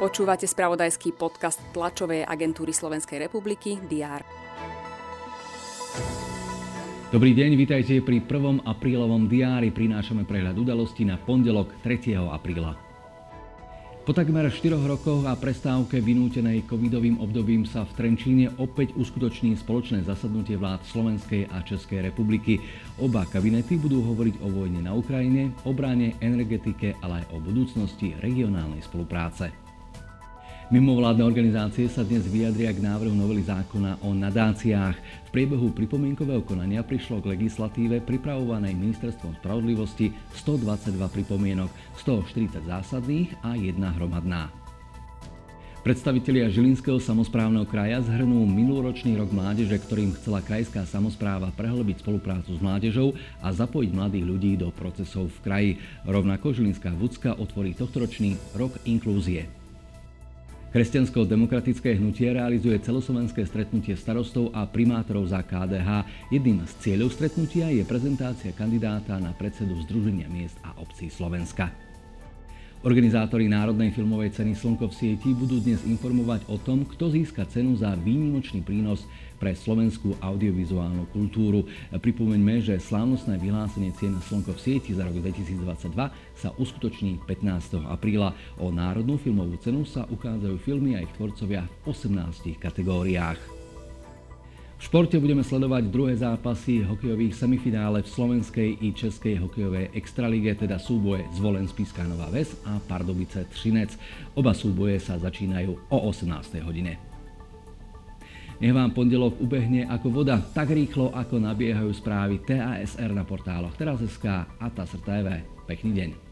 Počúvate spravodajský podcast tlačovej agentúry Slovenskej republiky DR. Dobrý deň, vítajte pri 1. aprílovom diári. Prinášame prehľad udalostí na pondelok 3. apríla. Po takmer 4 rokoch a prestávke vynútenej covidovým obdobím sa v Trenčíne opäť uskutoční spoločné zasadnutie vlád Slovenskej a Českej republiky. Oba kabinety budú hovoriť o vojne na Ukrajine, obrane, energetike, ale aj o budúcnosti regionálnej spolupráce. Mimovládne organizácie sa dnes vyjadria k návrhu novely zákona o nadáciách. V priebehu pripomienkového konania prišlo k legislatíve pripravovanej Ministerstvom spravodlivosti 122 pripomienok, 140 zásadných a jedna hromadná. Predstavitelia Žilinského samozprávneho kraja zhrnú minuloročný rok mládeže, ktorým chcela krajská samozpráva prehlbiť spoluprácu s mládežou a zapojiť mladých ľudí do procesov v kraji. Rovnako Žilinská Vúcka otvorí tohtoročný rok inklúzie. Kresťansko-demokratické hnutie realizuje celoslovenské stretnutie starostov a primátorov za KDH. Jedným z cieľov stretnutia je prezentácia kandidáta na predsedu Združenia miest a obcí Slovenska. Organizátori Národnej filmovej ceny Slnko v sieti budú dnes informovať o tom, kto získa cenu za výnimočný prínos pre slovenskú audiovizuálnu kultúru. Pripomeňme, že slávnostné vyhlásenie cien Slnko v sieti za rok 2022 sa uskutoční 15. apríla. O Národnú filmovú cenu sa uchádzajú filmy a ich tvorcovia v 18 kategóriách. V športe budeme sledovať druhé zápasy hokejových semifinále v slovenskej i českej hokejovej extralige, teda súboje Zvolen Spiská Nová Ves a Pardubice Třinec. Oba súboje sa začínajú o 18. hodine. Nech vám pondelok ubehne ako voda, tak rýchlo ako nabiehajú správy TASR na portáloch Teraz.sk a TASR TV. Pekný deň.